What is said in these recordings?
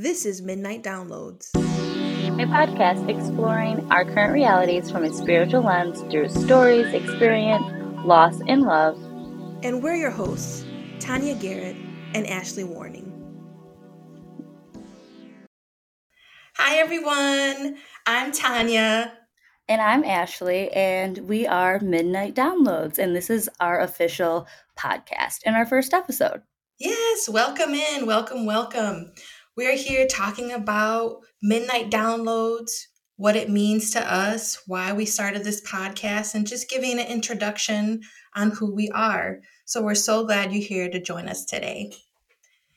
This is Midnight Downloads, a podcast exploring our current realities from a spiritual lens through stories, experience, loss, and love. And we're your hosts, Tanya Garrett and Ashley Warning. Hi, everyone. I'm Tanya. And I'm Ashley, and we are Midnight Downloads, and this is our official podcast and our first episode. Yes, welcome in. Welcome, welcome. We're here talking about midnight downloads, what it means to us, why we started this podcast, and just giving an introduction on who we are. So we're so glad you're here to join us today.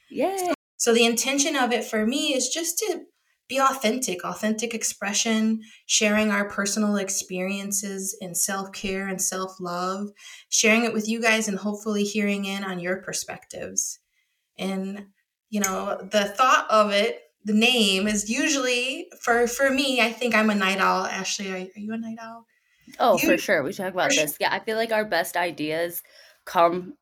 Yay. So, so the intention of it for me is just to be authentic, authentic expression, sharing our personal experiences in self care and self love, sharing it with you guys, and hopefully hearing in on your perspectives. And, you know, the thought of it, the name is usually for for me, I think I'm a night owl. Ashley, are, are you a night owl? Oh, you, for sure. We talk about this. Sure. Yeah, I feel like our best ideas come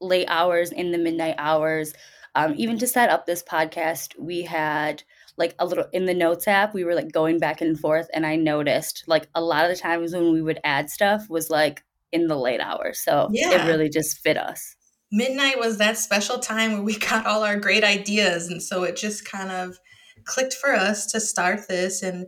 late hours in the midnight hours. Um, even to set up this podcast, we had like a little in the notes app, we were like going back and forth, and I noticed like a lot of the times when we would add stuff was like in the late hours. So yeah. it really just fit us. Midnight was that special time where we got all our great ideas. And so it just kind of clicked for us to start this. And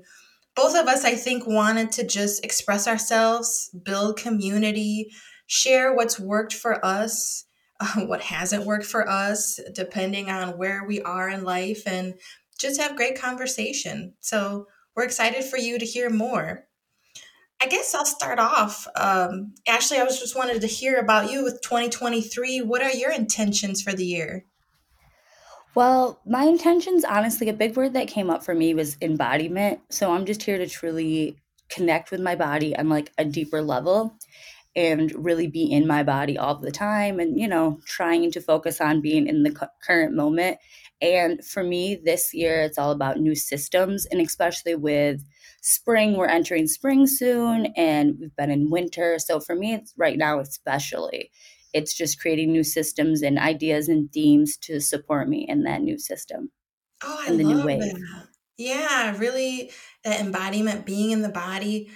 both of us, I think, wanted to just express ourselves, build community, share what's worked for us, uh, what hasn't worked for us, depending on where we are in life, and just have great conversation. So we're excited for you to hear more. I guess I'll start off. Um, Ashley, I was just wanted to hear about you with 2023. What are your intentions for the year? Well, my intentions, honestly, a big word that came up for me was embodiment. So I'm just here to truly connect with my body on like a deeper level and really be in my body all the time and, you know, trying to focus on being in the current moment and for me, this year, it's all about new systems, and especially with spring, we're entering spring soon, and we've been in winter. So for me, it's right now, especially, it's just creating new systems and ideas and themes to support me in that new system. Oh, I the love new. That. Yeah, really, the embodiment, being in the body.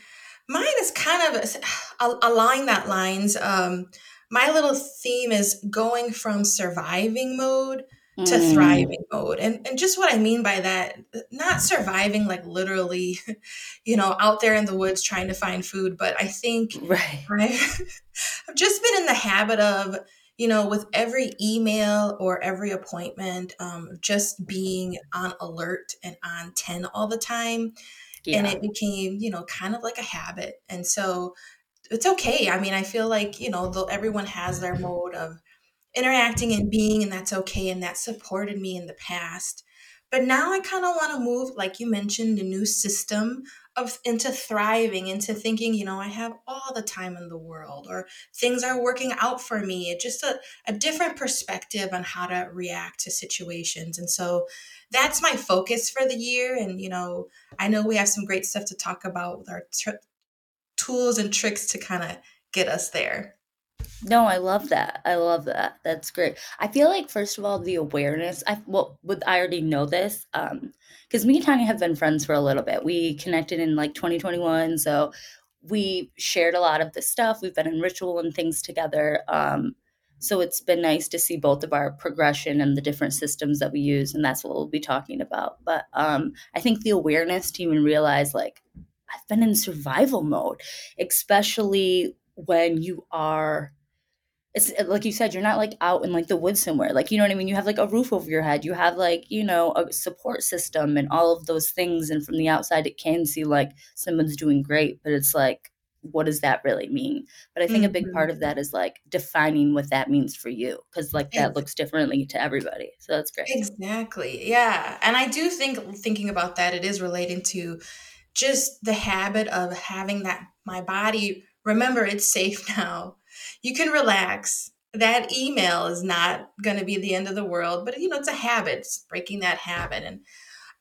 Mine is kind of along that lines. Um, my little theme is going from surviving mode to mm. thriving mode. And and just what I mean by that, not surviving like literally, you know, out there in the woods trying to find food, but I think right. I've, I've just been in the habit of, you know, with every email or every appointment, um, just being on alert and on 10 all the time. Yeah. And it became, you know, kind of like a habit. And so it's okay. I mean, I feel like, you know, the, everyone has their mode of interacting and being, and that's okay. And that supported me in the past. But now I kind of want to move, like you mentioned, a new system of into thriving, into thinking, you know, I have all the time in the world, or things are working out for me. It's just a, a different perspective on how to react to situations. And so that's my focus for the year. And, you know, I know we have some great stuff to talk about with our tools and tricks to kind of get us there. No, I love that. I love that. That's great. I feel like first of all, the awareness. I well, would I already know this? Um, because me and Tanya have been friends for a little bit. We connected in like 2021, so we shared a lot of the stuff. We've been in ritual and things together. Um, so it's been nice to see both of our progression and the different systems that we use, and that's what we'll be talking about. But um, I think the awareness to even realize like I've been in survival mode, especially when you are it's like you said you're not like out in like the woods somewhere. Like you know what i mean? You have like a roof over your head. You have like you know a support system and all of those things. And from the outside it can see like someone's doing great but it's like what does that really mean? But i think mm-hmm. a big part of mm-hmm. that is like defining what that means for you because like that looks differently to everybody. So that's great. Exactly. Yeah. And i do think thinking about that it is relating to just the habit of having that my body remember it's safe now. You can relax. That email is not going to be the end of the world, but you know, it's a habit, it's breaking that habit. And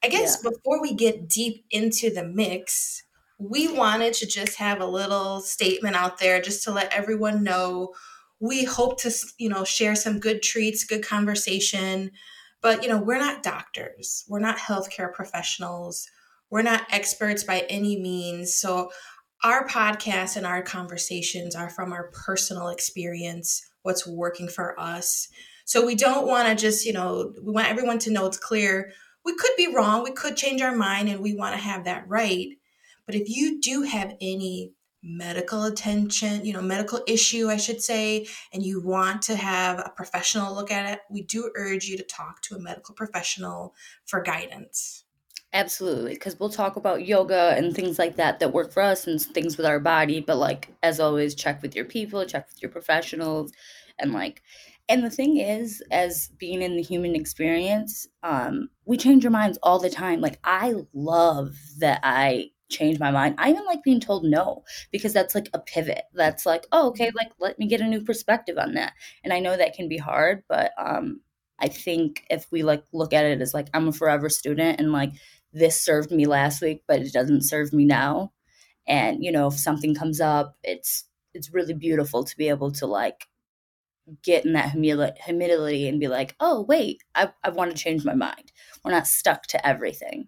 I guess yeah. before we get deep into the mix, we wanted to just have a little statement out there just to let everyone know we hope to, you know, share some good treats, good conversation, But, you know, we're not doctors, we're not healthcare professionals, we're not experts by any means. So, our podcast and our conversations are from our personal experience, what's working for us. So, we don't want to just, you know, we want everyone to know it's clear. We could be wrong, we could change our mind, and we want to have that right. But if you do have any medical attention, you know, medical issue, I should say, and you want to have a professional look at it, we do urge you to talk to a medical professional for guidance. Absolutely, because we'll talk about yoga and things like that that work for us and things with our body. But like as always, check with your people, check with your professionals, and like, and the thing is, as being in the human experience, um, we change our minds all the time. Like I love that I change my mind. I even like being told no because that's like a pivot. That's like, oh, okay, like let me get a new perspective on that. And I know that can be hard, but um I think if we like look at it as like I'm a forever student and like this served me last week, but it doesn't serve me now. And you know, if something comes up, it's it's really beautiful to be able to like get in that humility and be like, oh wait, I I want to change my mind. We're not stuck to everything.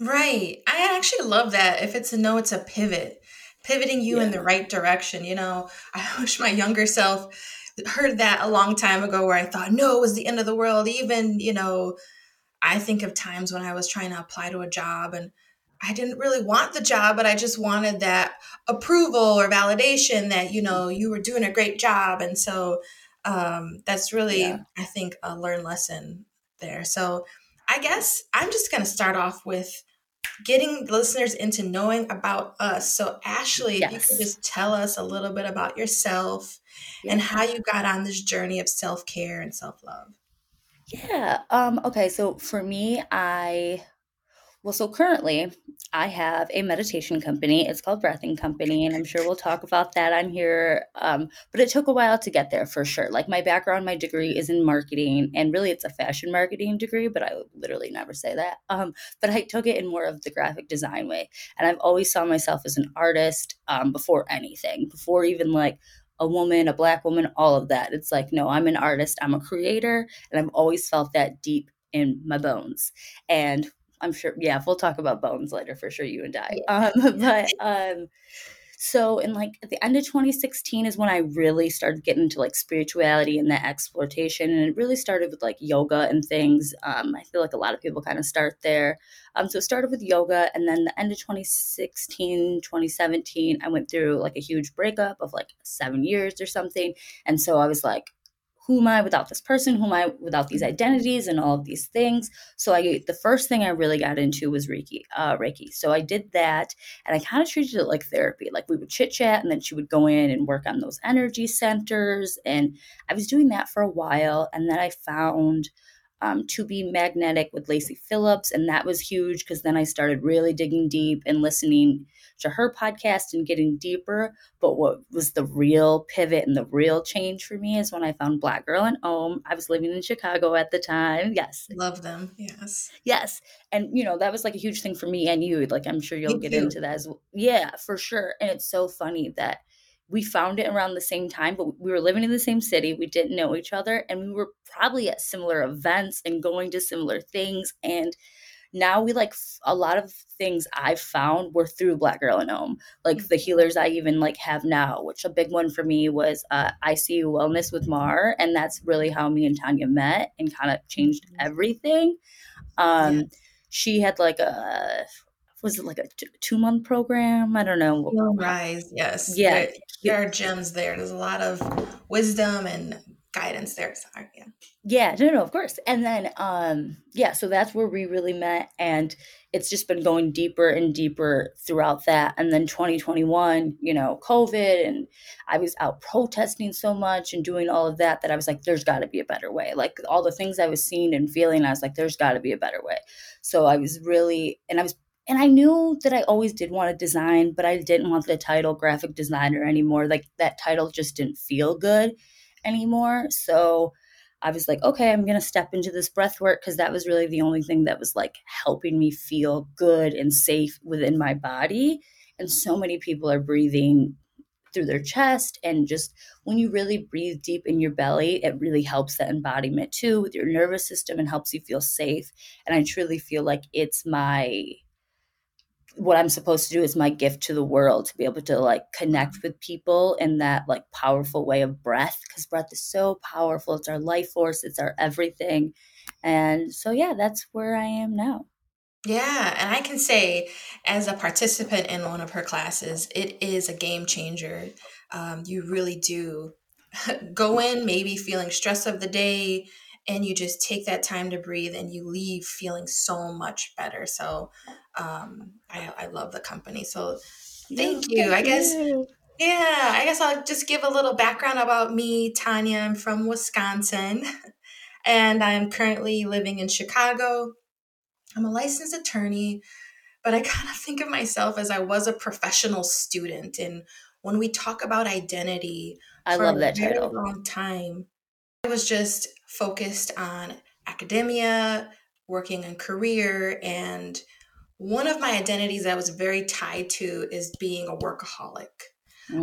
Right. I actually love that. If it's a no, it's a pivot, pivoting you yeah. in the right direction. You know, I wish my younger self heard that a long time ago where I thought, no, it was the end of the world. Even, you know, I think of times when I was trying to apply to a job and I didn't really want the job, but I just wanted that approval or validation that, you know, you were doing a great job. And so um, that's really, yeah. I think, a learned lesson there. So I guess I'm just going to start off with getting listeners into knowing about us. So, Ashley, yes. if you could just tell us a little bit about yourself yeah. and how you got on this journey of self care and self love. Yeah. Um, okay. So, for me, I well, so currently I have a meditation company. It's called Breath and Company, and I'm sure we'll talk about that on here. Um, but it took a while to get there for sure. Like my background, my degree is in marketing, and really it's a fashion marketing degree, but I literally never say that. Um, but I took it in more of the graphic design way. And I've always saw myself as an artist um, before anything, before even like a woman, a black woman, all of that. It's like, no, I'm an artist, I'm a creator, and I've always felt that deep in my bones. And I'm sure. Yeah, we'll talk about bones later for sure. You and I. Um, but um, so in like at the end of 2016 is when I really started getting into like spirituality and that exploitation, and it really started with like yoga and things. Um, I feel like a lot of people kind of start there. Um, so it started with yoga, and then the end of 2016, 2017, I went through like a huge breakup of like seven years or something, and so I was like, who am I without this person? Who am I without these identities and all of these things? So I the first thing I really got into was Reiki. Uh, Reiki. So I did that, and I kind of treated it like therapy. Like we would chit chat, and then she would go in and work on those energy centers. And I was doing that for a while, and then I found um, to be magnetic with Lacy Phillips, and that was huge because then I started really digging deep and listening to her podcast and getting deeper. But what was the real pivot and the real change for me is when I found Black Girl in Om. I was living in Chicago at the time. Yes, love them. Yes, yes, and you know that was like a huge thing for me and you. Like I'm sure you'll get into that as well. Yeah, for sure. And it's so funny that we found it around the same time, but we were living in the same city. We didn't know each other, and we were probably at similar events and going to similar things. And now we like a lot of things I've found were through Black Girl in Om, like the mm-hmm. healers I even like have now. Which a big one for me was uh, I See You Wellness with Mar, and that's really how me and Tanya met and kind of changed mm-hmm. everything. Um, yeah. She had like a was it like a two month program? I don't know. Rise, yes. Yeah. There, are gems there. There's a lot of wisdom and guidance there. Sorry. Yeah. Yeah, no, no, of course. And then um yeah, so that's where we really met and it's just been going deeper and deeper throughout that. And then 2021, you know, COVID and I was out protesting so much and doing all of that that I was like there's got to be a better way. Like all the things I was seeing and feeling, I was like there's got to be a better way. So I was really and I was and I knew that I always did want to design, but I didn't want the title graphic designer anymore. Like that title just didn't feel good anymore. So I was like, okay, I'm going to step into this breath work because that was really the only thing that was like helping me feel good and safe within my body. And so many people are breathing through their chest and just when you really breathe deep in your belly it really helps that embodiment too with your nervous system and helps you feel safe and i truly feel like it's my what i'm supposed to do is my gift to the world to be able to like connect with people in that like powerful way of breath because breath is so powerful it's our life force it's our everything and so yeah that's where i am now yeah, and I can say, as a participant in one of her classes, it is a game changer. Um, you really do go in maybe feeling stress of the day, and you just take that time to breathe, and you leave feeling so much better. So, um, I, I love the company. So, thank you. thank I guess, you. yeah, I guess I'll just give a little background about me, Tanya. I'm from Wisconsin, and I'm currently living in Chicago. I'm a licensed attorney, but I kind of think of myself as I was a professional student. And when we talk about identity I for love a that very title. long time, I was just focused on academia, working on career, and one of my identities I was very tied to is being a workaholic,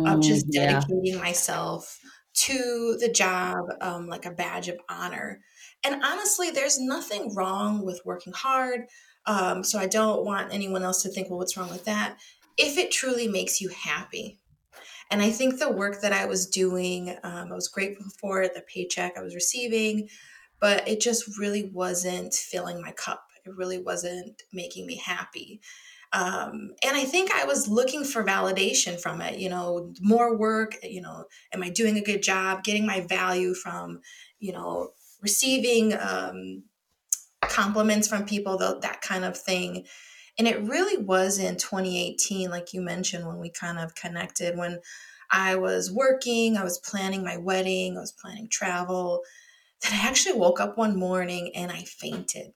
of Mm, just yeah, dedicating myself to the job um, like a badge of honor. And honestly, there's nothing wrong with working hard. Um, so I don't want anyone else to think, well, what's wrong with that? If it truly makes you happy. And I think the work that I was doing, um, I was grateful for it, the paycheck I was receiving, but it just really wasn't filling my cup. It really wasn't making me happy. Um, and I think I was looking for validation from it, you know, more work, you know, am I doing a good job, getting my value from, you know, receiving um, compliments from people, that kind of thing. And it really was in 2018, like you mentioned, when we kind of connected, when I was working, I was planning my wedding, I was planning travel, that I actually woke up one morning and I fainted.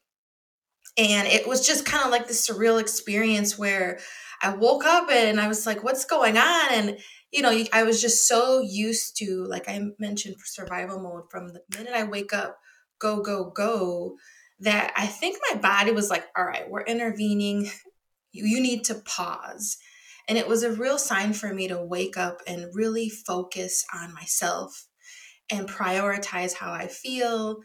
And it was just kind of like this surreal experience where I woke up and I was like, what's going on? And, you know, I was just so used to, like I mentioned, survival mode from the minute I wake up, go, go, go, that I think my body was like, all right, we're intervening. You, you need to pause. And it was a real sign for me to wake up and really focus on myself and prioritize how I feel.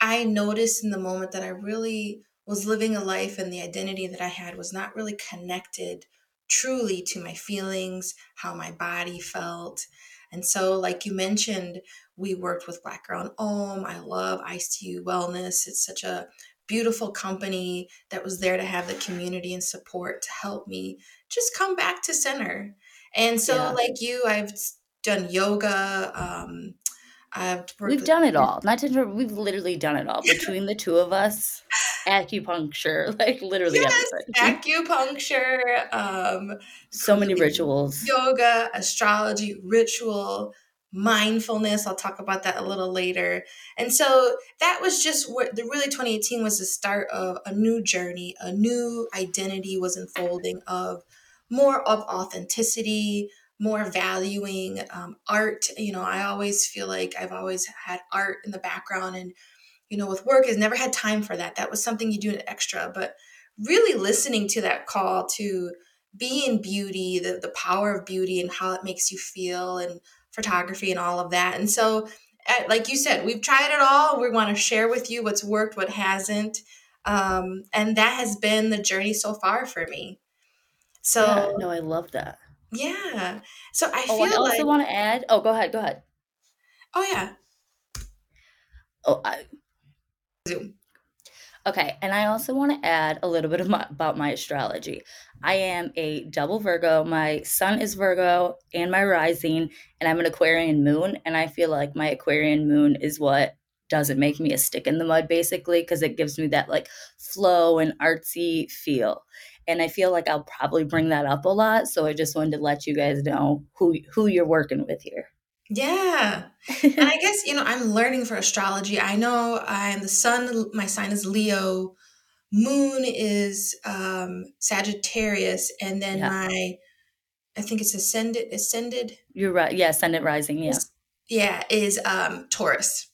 I noticed in the moment that I really was living a life and the identity that I had was not really connected truly to my feelings, how my body felt. And so, like you mentioned, we worked with Black Girl in Om. I love I See You Wellness. It's such a beautiful company that was there to have the community and support to help me just come back to center. And so, yeah. like you, I've done yoga. Um, I've We've done it all. Not to we've literally done it all between the two of us. Acupuncture, like literally yes, everything. acupuncture, um, so many rituals. yoga, astrology, ritual, mindfulness. I'll talk about that a little later. And so that was just what the really 2018 was the start of a new journey, a new identity was unfolding of more of authenticity, more valuing um, art. You know, I always feel like I've always had art in the background and you know, with work has never had time for that. That was something you do an extra, but really listening to that call to be in beauty, the, the power of beauty and how it makes you feel and photography and all of that. And so, uh, like you said, we've tried it all. We want to share with you what's worked, what hasn't. Um, and that has been the journey so far for me. Yeah, So, no, I love that. yeah. So I Oh, I feel also like, want to add. Oh, go ahead. Go ahead. oh, yeah. Oh, I, Zoom. Okay, and I also want to add a little bit my, about my astrology. I am a double Virgo. My sun is Virgo and my rising, and I'm an Aquarian moon. And I feel like my Aquarian moon is what doesn't make me a stick in the mud, basically, because it gives me that like flow and artsy feel. And I feel like I'll probably bring that up a lot. So I just wanted to let you guys know who who you're working with here. Yeah. And I guess, you know, I'm learning for astrology. I know I'm the sun, my sign is Leo, moon is um Sagittarius, and then yeah, my I think it's ascended ascended you're right. Yeah, ascendant rising. Yeah. is yeah, is um Taurus.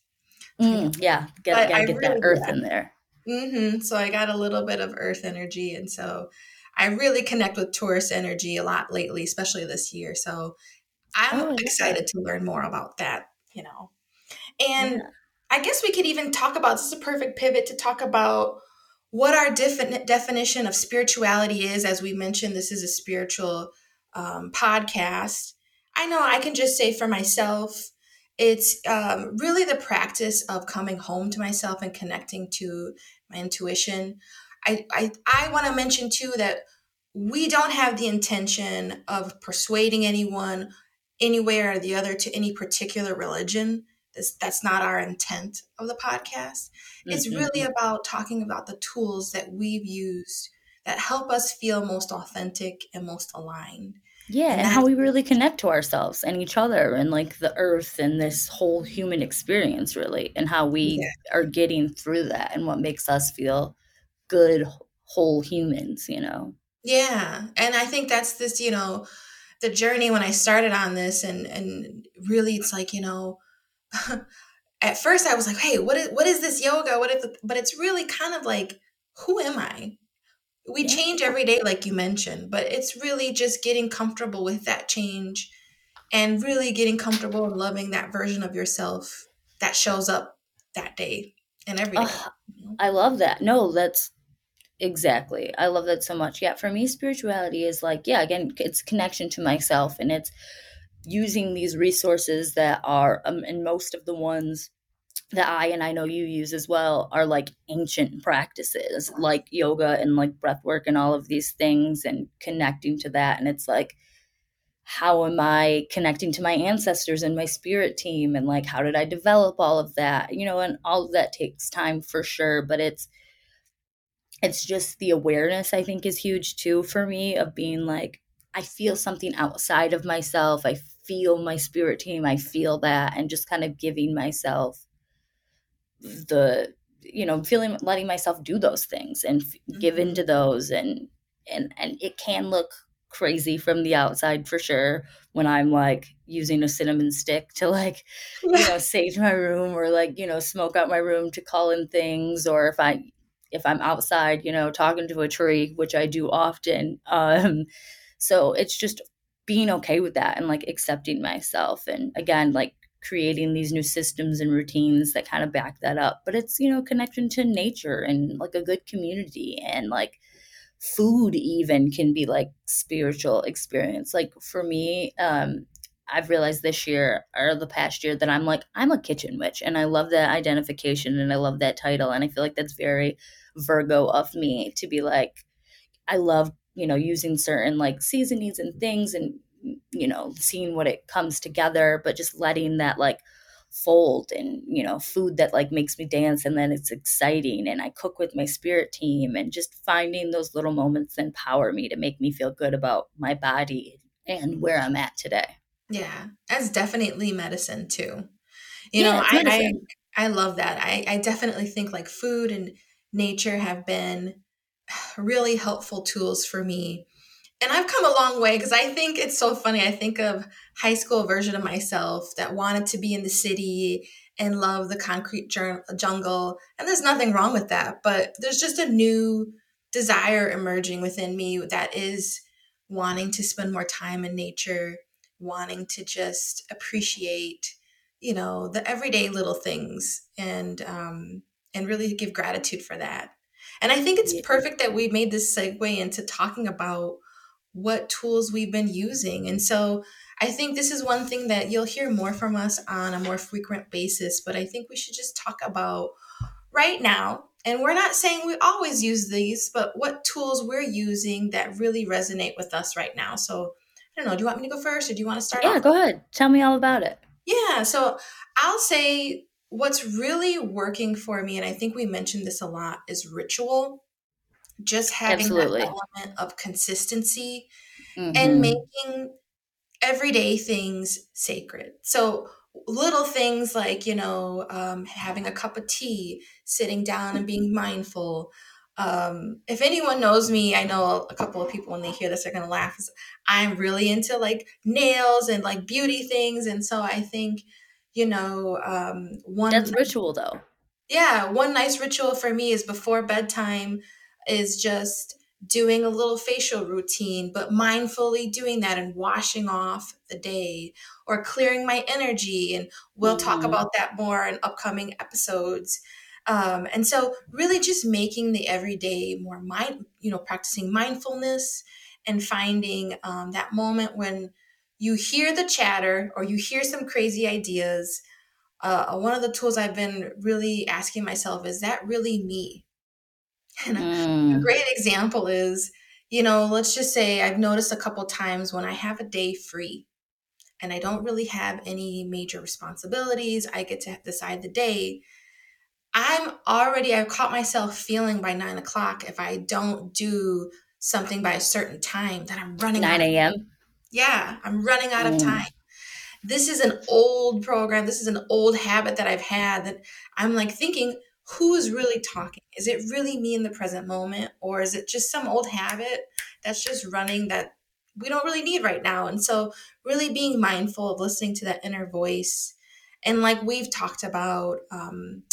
Yeah. Mm, yeah, get, gotta get that earth yeah. in there. hmm So I got a little bit of earth energy and so I really connect with Taurus energy a lot lately, especially this year. So I'm oh, excited to learn more about that, you know. And yeah. I guess we could even talk about this is a perfect pivot to talk about what our definite definition of spirituality is. As we mentioned, this is a spiritual um, podcast. I know I can just say for myself, it's um, really the practice of coming home to myself and connecting to my intuition. I, I, I want to mention too that we don't have the intention of persuading anyone anywhere or the other to any particular religion. This, that's not our intent of the podcast. Mm-hmm. It's really about talking about the tools that we've used that help us feel most authentic and most aligned. Yeah, and, and how we really connect to ourselves and each other and like the earth and this whole human experience, really, and how we yeah. are getting through that and what makes us feel good, whole humans, you know? Yeah. And I think that's this, you know, the journey when I started on this and and really it's like, you know, at first I was like, hey, what is what is this yoga? What if but it's really kind of like, who am I? We yeah. change every day, like you mentioned, but it's really just getting comfortable with that change and really getting comfortable and loving that version of yourself that shows up that day and every day. Uh, I love that. No, that's exactly. I love that so much. Yeah, for me, spirituality is like, yeah, again, it's connection to myself and it's using these resources that are, um, and most of the ones that I and I know you use as well are like ancient practices, like yoga and like breath work and all of these things and connecting to that. And it's like, how am I connecting to my ancestors and my spirit team? And like, how did I develop all of that? You know, and all of that takes time for sure, but it's, it's just the awareness I think is huge too for me of being like, I feel something outside of myself. I feel my spirit team. I feel that, and just kind of giving myself the you know feeling letting myself do those things and mm-hmm. give into those and and and it can look crazy from the outside for sure when i'm like using a cinnamon stick to like you know sage my room or like you know smoke out my room to call in things or if i if i'm outside you know talking to a tree which i do often um so it's just being okay with that and like accepting myself and again like creating these new systems and routines that kind of back that up. But it's, you know, connection to nature and like a good community and like food even can be like spiritual experience. Like for me, um, I've realized this year or the past year that I'm like, I'm a kitchen witch and I love that identification and I love that title. And I feel like that's very Virgo of me to be like, I love, you know, using certain like seasonings and things and you know, seeing what it comes together, but just letting that like fold and, you know, food that like makes me dance and then it's exciting. And I cook with my spirit team and just finding those little moments that empower me to make me feel good about my body and where I'm at today. Yeah, that's definitely medicine too. You yeah, know, I, I, I love that. I, I definitely think like food and nature have been really helpful tools for me and I've come a long way because I think it's so funny. I think of high school version of myself that wanted to be in the city and love the concrete jungle. And there's nothing wrong with that, but there's just a new desire emerging within me that is wanting to spend more time in nature, wanting to just appreciate, you know, the everyday little things and um and really give gratitude for that. And I think it's perfect that we made this segue into talking about what tools we've been using. And so I think this is one thing that you'll hear more from us on a more frequent basis, but I think we should just talk about right now. And we're not saying we always use these, but what tools we're using that really resonate with us right now. So I don't know, do you want me to go first or do you want to start? Yeah, off? go ahead. Tell me all about it. Yeah. So I'll say what's really working for me, and I think we mentioned this a lot, is ritual just having Absolutely. that element of consistency mm-hmm. and making everyday things sacred. So little things like you know um, having a cup of tea, sitting down and being mindful. Um, if anyone knows me, I know a couple of people when they hear this are gonna laugh. I'm really into like nails and like beauty things, and so I think you know um, one that's ritual though. Yeah, one nice ritual for me is before bedtime is just doing a little facial routine, but mindfully doing that and washing off the day or clearing my energy. And we'll mm-hmm. talk about that more in upcoming episodes. Um, and so, really, just making the everyday more mind, you know, practicing mindfulness and finding um, that moment when you hear the chatter or you hear some crazy ideas. Uh, one of the tools I've been really asking myself is that really me? And mm. a great example is, you know, let's just say I've noticed a couple times when I have a day free and I don't really have any major responsibilities, I get to decide the day. I'm already, I've caught myself feeling by nine o'clock if I don't do something by a certain time that I'm running 9 a.m. Yeah, I'm running out mm. of time. This is an old program. This is an old habit that I've had that I'm like thinking, who is really talking? Is it really me in the present moment? Or is it just some old habit that's just running that we don't really need right now? And so, really being mindful of listening to that inner voice. And like we've talked about, um,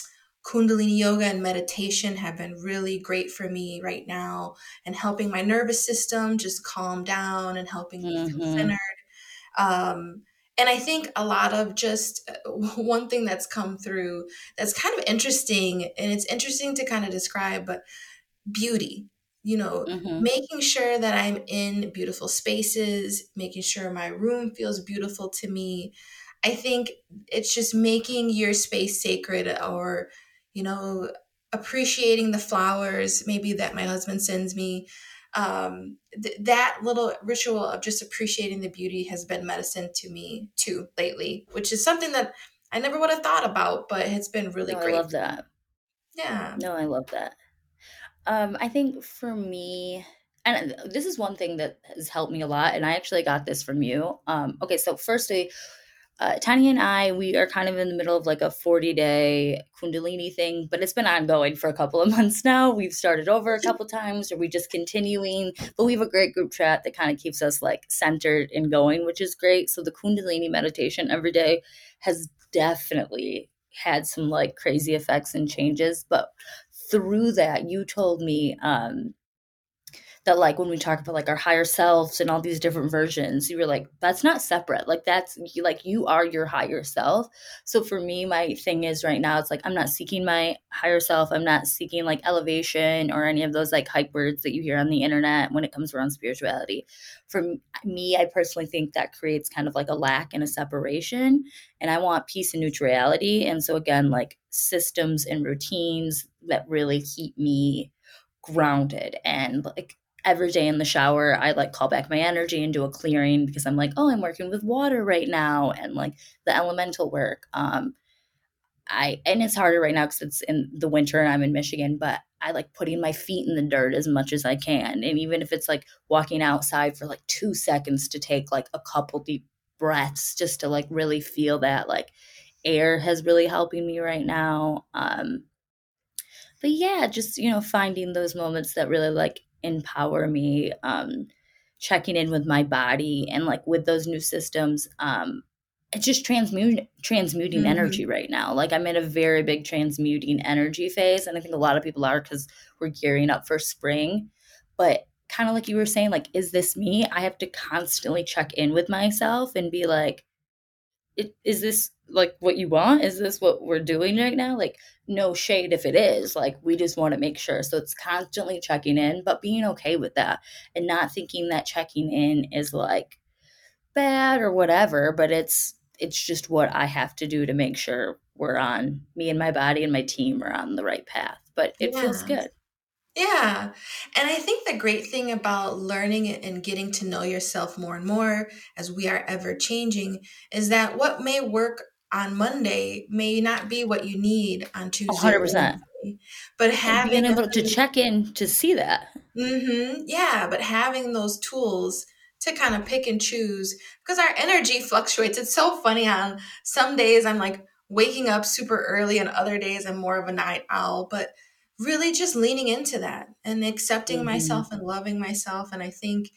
Kundalini yoga and meditation have been really great for me right now and helping my nervous system just calm down and helping me mm-hmm. feel centered. Um, and I think a lot of just uh, one thing that's come through that's kind of interesting, and it's interesting to kind of describe, but beauty, you know, mm-hmm. making sure that I'm in beautiful spaces, making sure my room feels beautiful to me. I think it's just making your space sacred or, you know, appreciating the flowers maybe that my husband sends me um, th- that little ritual of just appreciating the beauty has been medicine to me too lately, which is something that I never would have thought about, but it's been really no, great. I love that. Yeah. No, I love that. Um, I think for me, and this is one thing that has helped me a lot, and I actually got this from you. Um, okay, so firstly, uh, Tanya and I, we are kind of in the middle of like a 40 day Kundalini thing, but it's been ongoing for a couple of months now. We've started over a couple times, or we just continuing, but we have a great group chat that kind of keeps us like centered and going, which is great. So the Kundalini meditation every day has definitely had some like crazy effects and changes, but through that, you told me um, that like when we talk about like our higher selves and all these different versions you were like that's not separate. Like that's like you are your higher self. So for me my thing is right now it's like i'm not seeking my higher self. I'm not seeking like elevation or any of those like hype words that you hear on the internet when it comes around spirituality. For me i personally think that creates kind of like a lack and a separation and i want peace and neutrality. And so again like systems and routines that really keep me grounded and like every day in the shower i like call back my energy and do a clearing because i'm like oh i'm working with water right now and like the elemental work um i and it's harder right now because it's in the winter and i'm in michigan but i like putting my feet in the dirt as much as i can and even if it's like walking outside for like two seconds to take like a couple deep breaths just to like really feel that like air has really helping me right now um but yeah just you know finding those moments that really like empower me um checking in with my body and like with those new systems um it's just transmute transmuting mm-hmm. energy right now. Like i'm in a very big transmuting energy phase and i think a lot of people are because we're gearing up for spring. But kind of like you were saying like is this me? I have to constantly check in with myself and be like is this like what you want? Is this what we're doing right now? Like, no shade if it is. Like, we just want to make sure. So it's constantly checking in, but being okay with that and not thinking that checking in is like bad or whatever, but it's it's just what I have to do to make sure we're on me and my body and my team are on the right path. But it yeah. feels good. Yeah. And I think the great thing about learning and getting to know yourself more and more as we are ever changing is that what may work on Monday may not be what you need on Tuesday. 100%. But having being able to check in to see that. Mm-hmm, yeah, but having those tools to kind of pick and choose because our energy fluctuates. It's so funny on some days I'm like waking up super early and other days I'm more of a night owl, but really just leaning into that and accepting mm-hmm. myself and loving myself and I think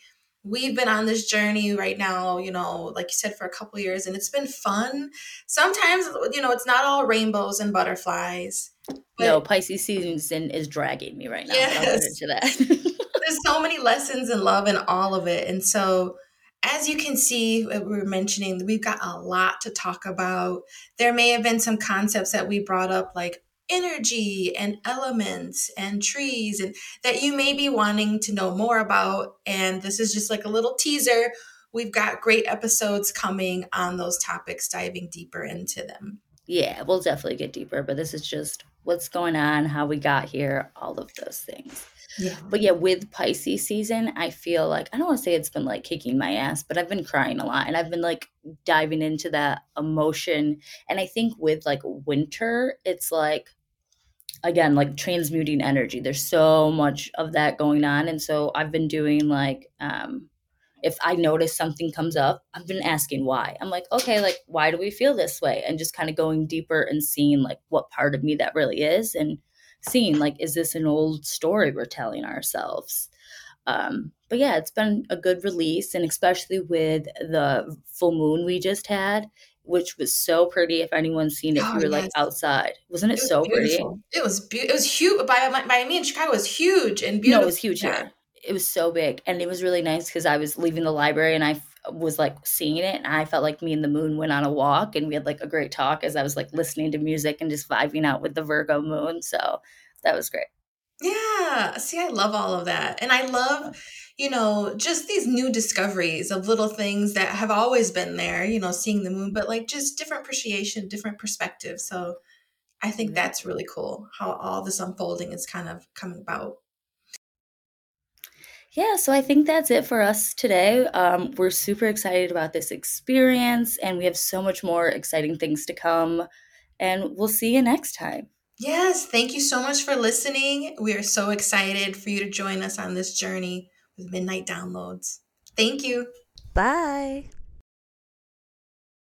we've been on this journey right now, you know, like you said, for a couple years, and it's been fun. Sometimes, you know, it's not all rainbows and butterflies. no, Pisces season is dragging me right now. Yes. into that. There's so so many lessons and love in all of it. And so, as you can see, we were mentioning, we've got a lot to talk about. There may have been some concepts that we brought up, like energy and elements and trees, and that you may be wanting to know more about. And this is just like a little teaser. We've got great episodes coming on those topics, diving deeper into them. Yeah, we'll definitely get deeper, but this is just what's going on, how we got here, all of those things. Yeah. But yeah, with Pisces season, I feel like I don't want to say it's been like kicking my ass, but I've been crying a lot and I've been like diving into that emotion. And I think with like winter, it's like again, like transmuting energy. There's so much of that going on. And so I've been doing like um if I notice something comes up, I've been asking why. I'm like, okay, like why do we feel this way? And just kind of going deeper and seeing like what part of me that really is and seeing like is this an old story we're telling ourselves? Um, but yeah, it's been a good release, and especially with the full moon we just had, which was so pretty. If anyone's seen it, oh, you were yes. like outside, wasn't it, it was so beautiful. pretty? It was be- it was huge. By, by me in Chicago, it was huge and beautiful. No, it was huge yeah. here it was so big and it was really nice because i was leaving the library and i was like seeing it and i felt like me and the moon went on a walk and we had like a great talk as i was like listening to music and just vibing out with the virgo moon so that was great yeah see i love all of that and i love you know just these new discoveries of little things that have always been there you know seeing the moon but like just different appreciation different perspective so i think that's really cool how all this unfolding is kind of coming about yeah, so I think that's it for us today. Um, we're super excited about this experience, and we have so much more exciting things to come. And we'll see you next time. Yes, thank you so much for listening. We are so excited for you to join us on this journey Midnight Downloads. Thank you. Bye.